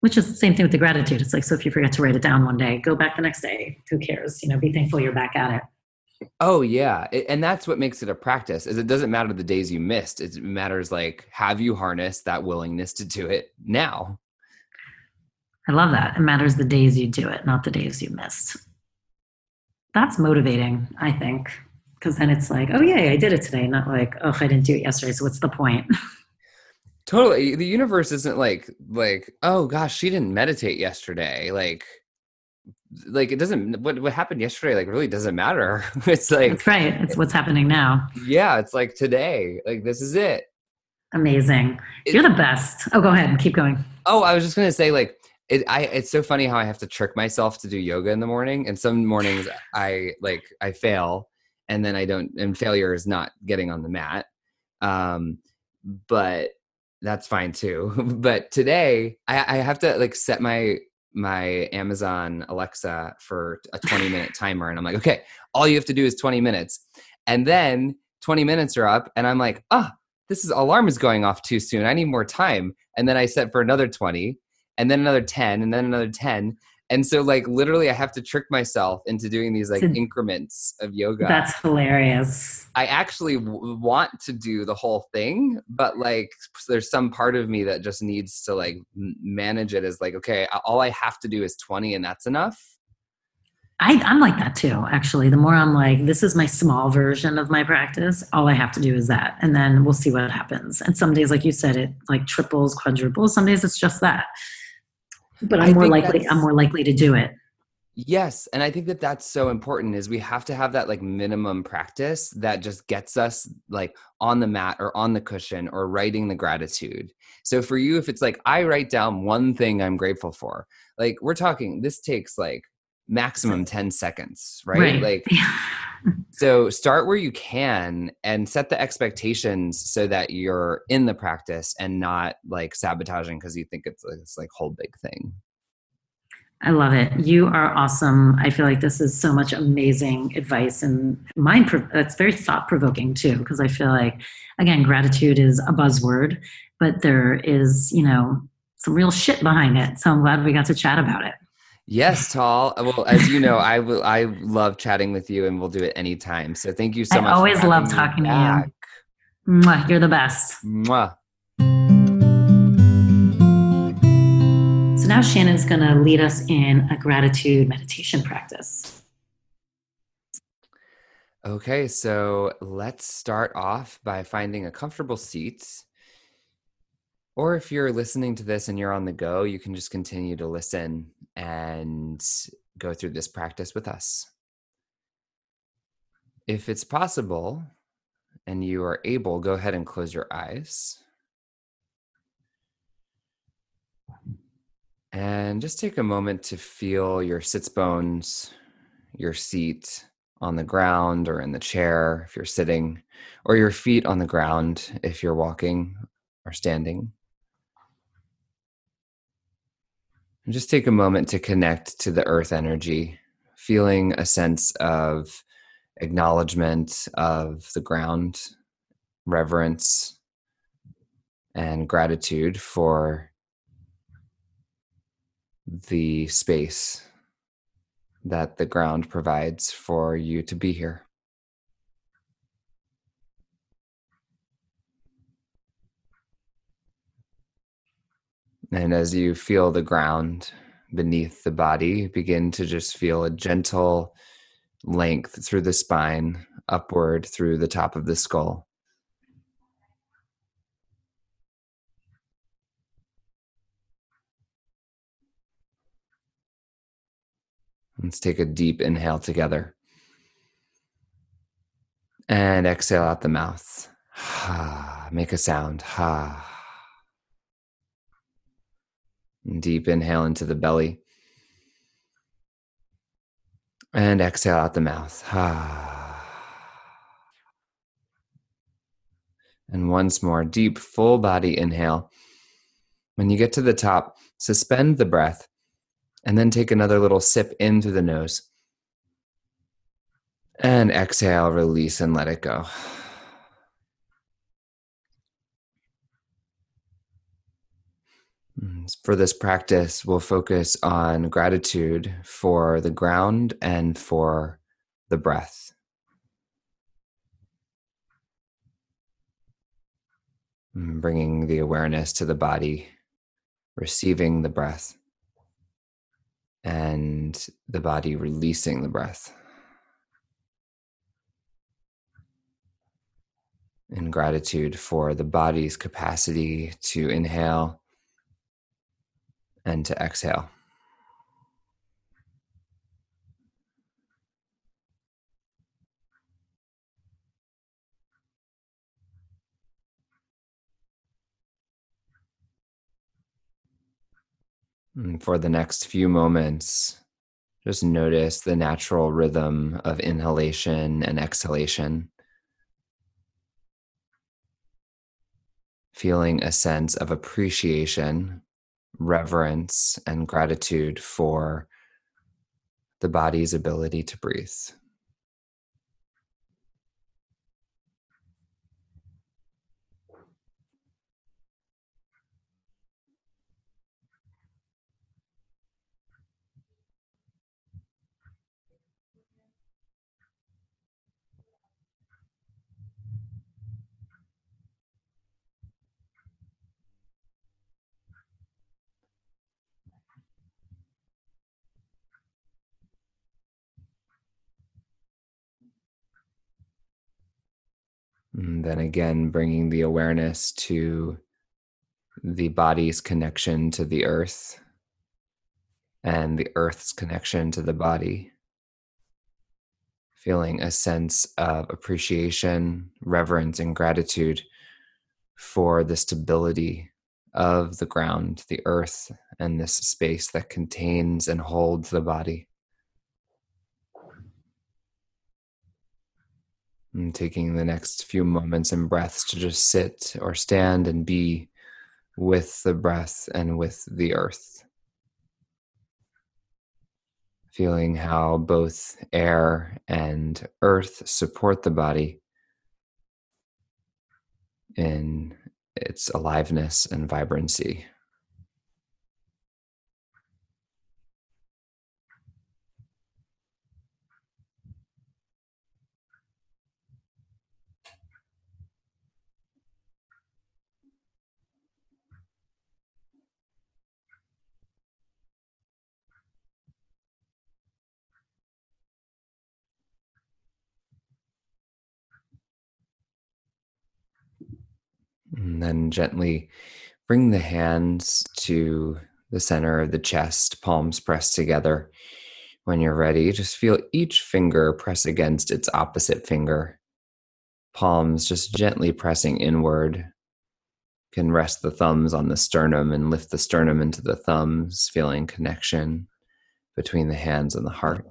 Which is the same thing with the gratitude. It's like, so if you forget to write it down one day, go back the next day. Who cares? You know, be thankful you're back at it. Oh yeah, and that's what makes it a practice. Is it doesn't matter the days you missed. It matters like have you harnessed that willingness to do it now. I love that. It matters the days you do it, not the days you missed. That's motivating, I think, because then it's like, oh, yeah, I did it today, not like, oh, I didn't do it yesterday. So what's the point? totally. The universe isn't like, like, oh gosh, she didn't meditate yesterday. Like, like it doesn't what what happened yesterday like really doesn't matter it's like that's right it's what's happening now yeah it's like today like this is it amazing it, you're the best oh go ahead keep going oh i was just gonna say like it, I it's so funny how I have to trick myself to do yoga in the morning, and some mornings I like I fail, and then I don't, and failure is not getting on the mat. Um, but that's fine too. but today I, I have to like set my my Amazon Alexa for a 20 minute timer, and I'm like, okay, all you have to do is 20 minutes, and then 20 minutes are up, and I'm like, ah, oh, this is alarm is going off too soon. I need more time, and then I set for another 20 and then another 10 and then another 10 and so like literally i have to trick myself into doing these like increments of yoga that's hilarious i actually w- want to do the whole thing but like there's some part of me that just needs to like manage it as like okay all i have to do is 20 and that's enough I, I'm like that too, actually. The more I'm like, this is my small version of my practice, all I have to do is that. And then we'll see what happens. And some days, like you said, it like triples, quadruples. Some days it's just that but i'm I more likely i'm more likely to do it. Yes and i think that that's so important is we have to have that like minimum practice that just gets us like on the mat or on the cushion or writing the gratitude. So for you if it's like i write down one thing i'm grateful for like we're talking this takes like maximum 10 seconds right, right. like so start where you can and set the expectations so that you're in the practice and not like sabotaging because you think it's this like whole big thing I love it. You are awesome. I feel like this is so much amazing advice and mind. That's very thought provoking too, because I feel like, again, gratitude is a buzzword, but there is, you know, some real shit behind it. So I'm glad we got to chat about it. Yes, Tal. Well, as you know, I will. I love chatting with you, and we'll do it anytime. So thank you so I much. I always love talking to you. Mwah, you're the best. Mwah. So now Shannon's going to lead us in a gratitude meditation practice. Okay, so let's start off by finding a comfortable seat or if you're listening to this and you're on the go, you can just continue to listen and go through this practice with us. If it's possible and you are able, go ahead and close your eyes. And just take a moment to feel your sits bones, your seat on the ground or in the chair if you're sitting, or your feet on the ground if you're walking or standing. And just take a moment to connect to the earth energy, feeling a sense of acknowledgement of the ground, reverence, and gratitude for the space that the ground provides for you to be here. And as you feel the ground beneath the body, begin to just feel a gentle length through the spine, upward through the top of the skull. Let's take a deep inhale together. And exhale out the mouth. Ha, make a sound. Ha. Ah. Deep inhale into the belly. And exhale out the mouth. And once more, deep, full body inhale. When you get to the top, suspend the breath and then take another little sip in through the nose. And exhale, release, and let it go. For this practice, we'll focus on gratitude for the ground and for the breath. Mm, bringing the awareness to the body, receiving the breath, and the body releasing the breath. In gratitude for the body's capacity to inhale and to exhale. And for the next few moments, just notice the natural rhythm of inhalation and exhalation. Feeling a sense of appreciation, reverence, and gratitude for the body's ability to breathe. And then again, bringing the awareness to the body's connection to the earth and the earth's connection to the body. Feeling a sense of appreciation, reverence, and gratitude for the stability of the ground, the earth, and this space that contains and holds the body. And taking the next few moments and breaths to just sit or stand and be with the breath and with the earth. Feeling how both air and earth support the body in its aliveness and vibrancy. And then gently bring the hands to the center of the chest, palms pressed together. When you're ready, just feel each finger press against its opposite finger. Palms just gently pressing inward. Can rest the thumbs on the sternum and lift the sternum into the thumbs, feeling connection between the hands and the heart.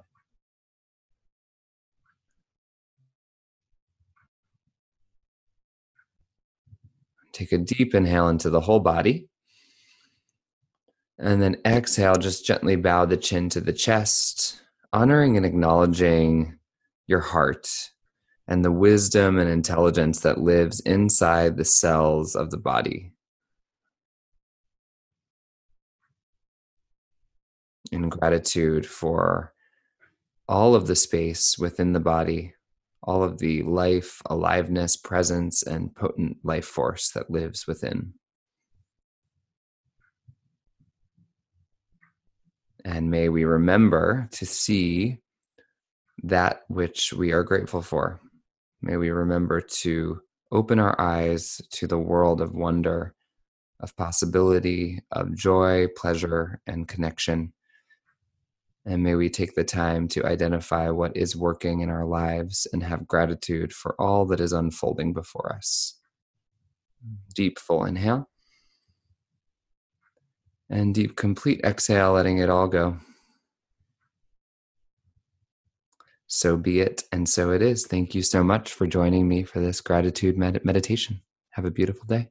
Take a deep inhale into the whole body. And then exhale, just gently bow the chin to the chest, honoring and acknowledging your heart and the wisdom and intelligence that lives inside the cells of the body. In gratitude for all of the space within the body all of the life, aliveness, presence, and potent life force that lives within. And may we remember to see that which we are grateful for. May we remember to open our eyes to the world of wonder, of possibility, of joy, pleasure, and connection and may we take the time to identify what is working in our lives and have gratitude for all that is unfolding before us. Deep, full inhale. And deep, complete exhale, letting it all go. So be it, and so it is. Thank you so much for joining me for this gratitude med- meditation. Have a beautiful day.